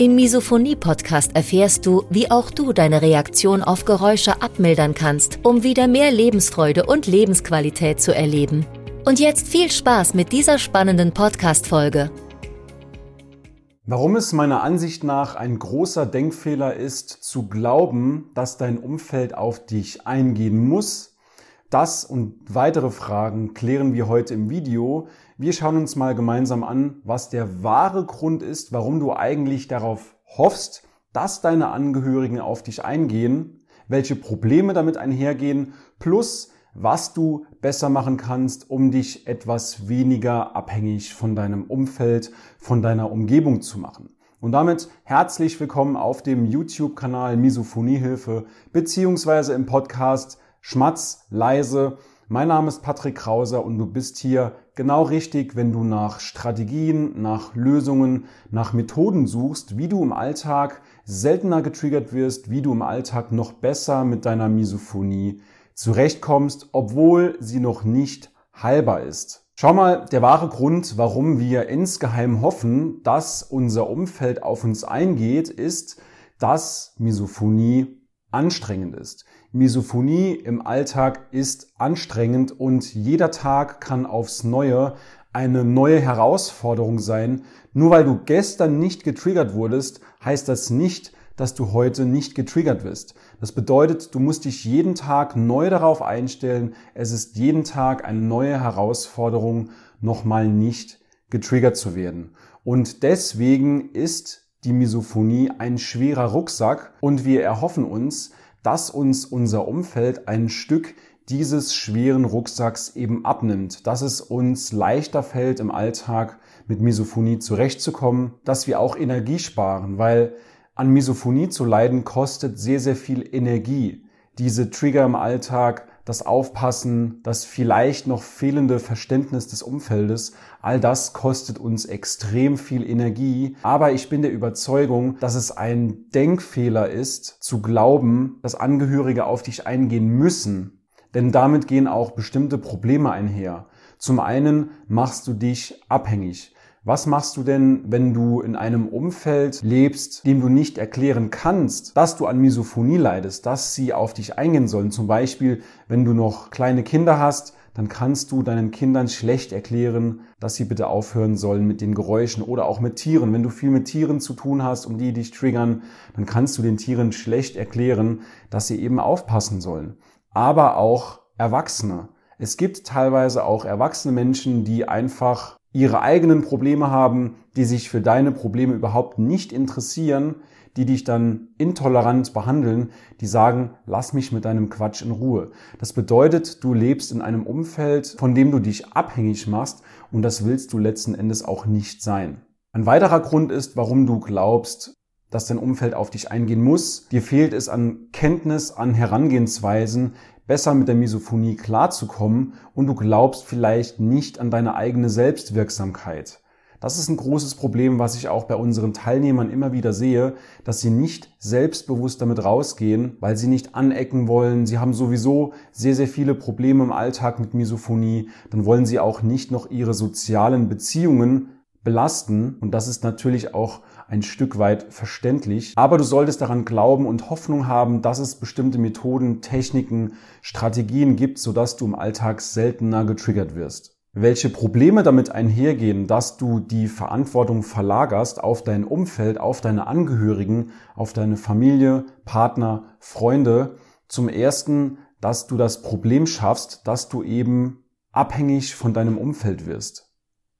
Im Misophonie-Podcast erfährst du, wie auch du deine Reaktion auf Geräusche abmildern kannst, um wieder mehr Lebensfreude und Lebensqualität zu erleben. Und jetzt viel Spaß mit dieser spannenden Podcast-Folge. Warum es meiner Ansicht nach ein großer Denkfehler ist, zu glauben, dass dein Umfeld auf dich eingehen muss, das und weitere Fragen klären wir heute im Video. Wir schauen uns mal gemeinsam an, was der wahre Grund ist, warum du eigentlich darauf hoffst, dass deine Angehörigen auf dich eingehen, welche Probleme damit einhergehen, plus was du besser machen kannst, um dich etwas weniger abhängig von deinem Umfeld, von deiner Umgebung zu machen. Und damit herzlich willkommen auf dem YouTube-Kanal Misophoniehilfe beziehungsweise im Podcast Schmatz, leise. Mein Name ist Patrick Krauser und du bist hier genau richtig, wenn du nach Strategien, nach Lösungen, nach Methoden suchst, wie du im Alltag seltener getriggert wirst, wie du im Alltag noch besser mit deiner Misophonie zurechtkommst, obwohl sie noch nicht heilbar ist. Schau mal, der wahre Grund, warum wir insgeheim hoffen, dass unser Umfeld auf uns eingeht, ist, dass Misophonie anstrengend ist. Misophonie im Alltag ist anstrengend und jeder Tag kann aufs Neue eine neue Herausforderung sein. Nur weil du gestern nicht getriggert wurdest, heißt das nicht, dass du heute nicht getriggert wirst. Das bedeutet, du musst dich jeden Tag neu darauf einstellen. Es ist jeden Tag eine neue Herausforderung, nochmal nicht getriggert zu werden. Und deswegen ist die Misophonie ein schwerer Rucksack und wir erhoffen uns, dass uns unser Umfeld ein Stück dieses schweren Rucksacks eben abnimmt, dass es uns leichter fällt im Alltag mit Misophonie zurechtzukommen, dass wir auch Energie sparen, weil an Misophonie zu leiden kostet sehr, sehr viel Energie. Diese Trigger im Alltag das Aufpassen, das vielleicht noch fehlende Verständnis des Umfeldes, all das kostet uns extrem viel Energie. Aber ich bin der Überzeugung, dass es ein Denkfehler ist, zu glauben, dass Angehörige auf dich eingehen müssen. Denn damit gehen auch bestimmte Probleme einher. Zum einen machst du dich abhängig. Was machst du denn, wenn du in einem Umfeld lebst, dem du nicht erklären kannst, dass du an Misophonie leidest, dass sie auf dich eingehen sollen? Zum Beispiel, wenn du noch kleine Kinder hast, dann kannst du deinen Kindern schlecht erklären, dass sie bitte aufhören sollen mit den Geräuschen oder auch mit Tieren. Wenn du viel mit Tieren zu tun hast und die dich triggern, dann kannst du den Tieren schlecht erklären, dass sie eben aufpassen sollen. Aber auch Erwachsene. Es gibt teilweise auch erwachsene Menschen, die einfach ihre eigenen Probleme haben, die sich für deine Probleme überhaupt nicht interessieren, die dich dann intolerant behandeln, die sagen, lass mich mit deinem Quatsch in Ruhe. Das bedeutet, du lebst in einem Umfeld, von dem du dich abhängig machst und das willst du letzten Endes auch nicht sein. Ein weiterer Grund ist, warum du glaubst, dass dein Umfeld auf dich eingehen muss. Dir fehlt es an Kenntnis, an Herangehensweisen, besser mit der Misophonie klarzukommen und du glaubst vielleicht nicht an deine eigene Selbstwirksamkeit. Das ist ein großes Problem, was ich auch bei unseren Teilnehmern immer wieder sehe, dass sie nicht selbstbewusst damit rausgehen, weil sie nicht anecken wollen. Sie haben sowieso sehr, sehr viele Probleme im Alltag mit Misophonie. Dann wollen sie auch nicht noch ihre sozialen Beziehungen belasten. Und das ist natürlich auch ein Stück weit verständlich. Aber du solltest daran glauben und Hoffnung haben, dass es bestimmte Methoden, Techniken, Strategien gibt, sodass du im Alltag seltener getriggert wirst. Welche Probleme damit einhergehen, dass du die Verantwortung verlagerst auf dein Umfeld, auf deine Angehörigen, auf deine Familie, Partner, Freunde. Zum ersten, dass du das Problem schaffst, dass du eben abhängig von deinem Umfeld wirst.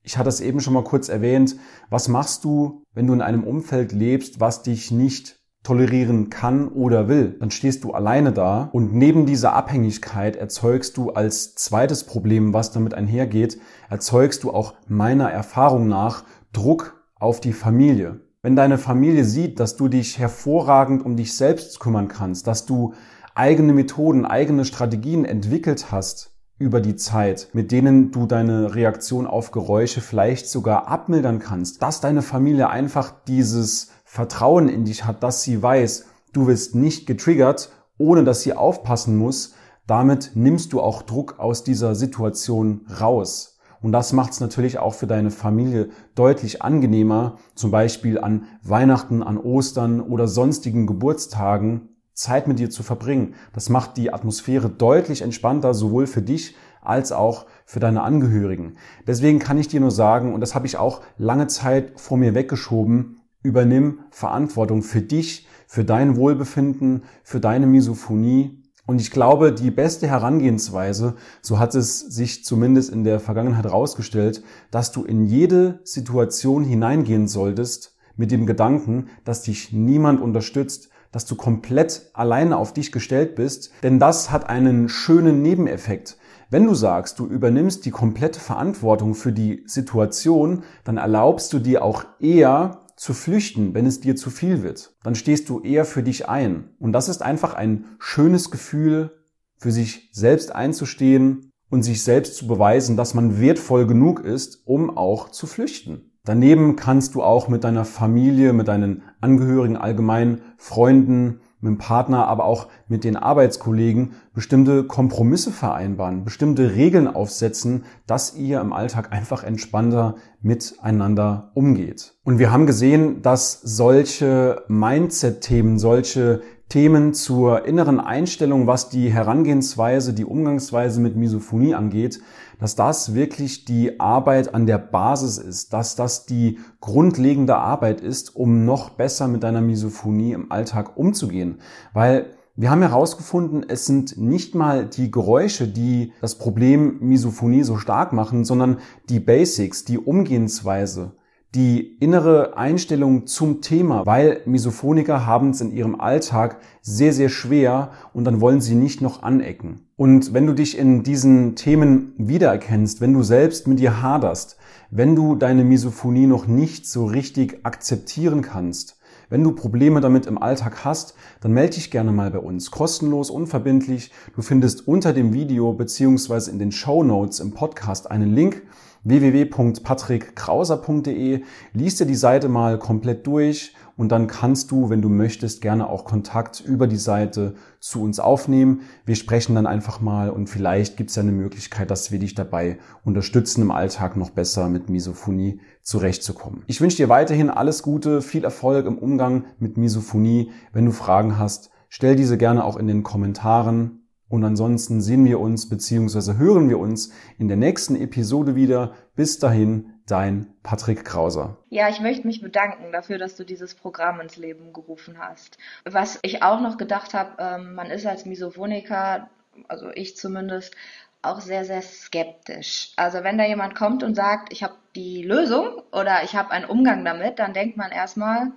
Ich hatte es eben schon mal kurz erwähnt. Was machst du, wenn du in einem Umfeld lebst, was dich nicht tolerieren kann oder will? Dann stehst du alleine da und neben dieser Abhängigkeit erzeugst du als zweites Problem, was damit einhergeht, erzeugst du auch meiner Erfahrung nach Druck auf die Familie. Wenn deine Familie sieht, dass du dich hervorragend um dich selbst kümmern kannst, dass du eigene Methoden, eigene Strategien entwickelt hast über die Zeit, mit denen du deine Reaktion auf Geräusche vielleicht sogar abmildern kannst, dass deine Familie einfach dieses Vertrauen in dich hat, dass sie weiß, du wirst nicht getriggert, ohne dass sie aufpassen muss, damit nimmst du auch Druck aus dieser Situation raus. Und das macht es natürlich auch für deine Familie deutlich angenehmer, zum Beispiel an Weihnachten, an Ostern oder sonstigen Geburtstagen Zeit mit dir zu verbringen. Das macht die Atmosphäre deutlich entspannter, sowohl für dich als auch für deine Angehörigen. Deswegen kann ich dir nur sagen, und das habe ich auch lange Zeit vor mir weggeschoben, übernimm Verantwortung für dich, für dein Wohlbefinden, für deine Misophonie und ich glaube, die beste Herangehensweise, so hat es sich zumindest in der Vergangenheit herausgestellt, dass du in jede Situation hineingehen solltest mit dem Gedanken, dass dich niemand unterstützt, dass du komplett alleine auf dich gestellt bist, denn das hat einen schönen Nebeneffekt. Wenn du sagst, du übernimmst die komplette Verantwortung für die Situation, dann erlaubst du dir auch eher zu flüchten, wenn es dir zu viel wird. Dann stehst du eher für dich ein. Und das ist einfach ein schönes Gefühl, für sich selbst einzustehen und sich selbst zu beweisen, dass man wertvoll genug ist, um auch zu flüchten. Daneben kannst du auch mit deiner Familie, mit deinen Angehörigen allgemein, Freunden, mit dem Partner, aber auch mit den Arbeitskollegen bestimmte Kompromisse vereinbaren, bestimmte Regeln aufsetzen, dass ihr im Alltag einfach entspannter miteinander umgeht. Und wir haben gesehen, dass solche Mindset-Themen, solche Themen zur inneren Einstellung, was die Herangehensweise, die Umgangsweise mit Misophonie angeht, dass das wirklich die Arbeit an der Basis ist, dass das die grundlegende Arbeit ist, um noch besser mit deiner Misophonie im Alltag umzugehen. Weil wir haben herausgefunden, es sind nicht mal die Geräusche, die das Problem Misophonie so stark machen, sondern die Basics, die Umgehensweise, die innere Einstellung zum Thema, weil Misophoniker haben es in ihrem Alltag sehr, sehr schwer und dann wollen sie nicht noch anecken. Und wenn du dich in diesen Themen wiedererkennst, wenn du selbst mit dir haderst, wenn du deine Misophonie noch nicht so richtig akzeptieren kannst, wenn du Probleme damit im Alltag hast, dann melde dich gerne mal bei uns. Kostenlos, unverbindlich. Du findest unter dem Video beziehungsweise in den Show Notes im Podcast einen Link www.patrickkrauser.de. Lies dir die Seite mal komplett durch und dann kannst du, wenn du möchtest, gerne auch Kontakt über die Seite zu uns aufnehmen. Wir sprechen dann einfach mal und vielleicht gibt es ja eine Möglichkeit, dass wir dich dabei unterstützen, im Alltag noch besser mit Misophonie zurechtzukommen. Ich wünsche dir weiterhin alles Gute, viel Erfolg im Umgang mit Misophonie. Wenn du Fragen hast, stell diese gerne auch in den Kommentaren und ansonsten sehen wir uns bzw. hören wir uns in der nächsten Episode wieder. Bis dahin, dein Patrick Krauser. Ja, ich möchte mich bedanken dafür, dass du dieses Programm ins Leben gerufen hast. Was ich auch noch gedacht habe, ähm, man ist als Misophoniker, also ich zumindest, auch sehr, sehr skeptisch. Also wenn da jemand kommt und sagt, ich habe die Lösung oder ich habe einen Umgang damit, dann denkt man erstmal,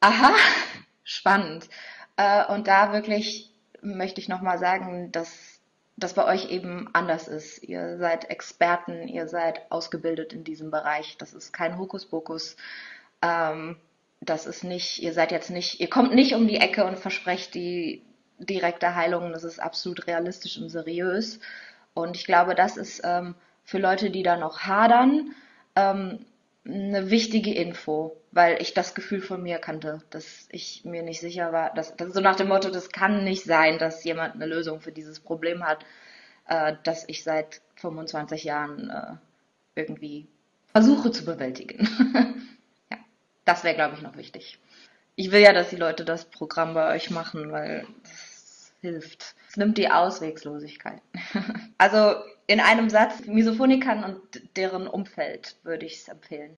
aha, spannend. Äh, und da wirklich möchte ich nochmal sagen, dass das bei euch eben anders ist. Ihr seid Experten, ihr seid ausgebildet in diesem Bereich. Das ist kein Hokuspokus. Ähm, das ist nicht, ihr seid jetzt nicht, ihr kommt nicht um die Ecke und versprecht die direkte Heilung. Das ist absolut realistisch und seriös. Und ich glaube, das ist ähm, für Leute, die da noch hadern, ähm, eine wichtige Info, weil ich das Gefühl von mir kannte, dass ich mir nicht sicher war, dass, dass so nach dem Motto, das kann nicht sein, dass jemand eine Lösung für dieses Problem hat, äh, das ich seit 25 Jahren äh, irgendwie versuche zu bewältigen. ja, das wäre, glaube ich, noch wichtig. Ich will ja, dass die Leute das Programm bei euch machen, weil das hilft. Es nimmt die Auswegslosigkeit. also in einem Satz, Misophonikern und deren Umfeld würde ich es empfehlen.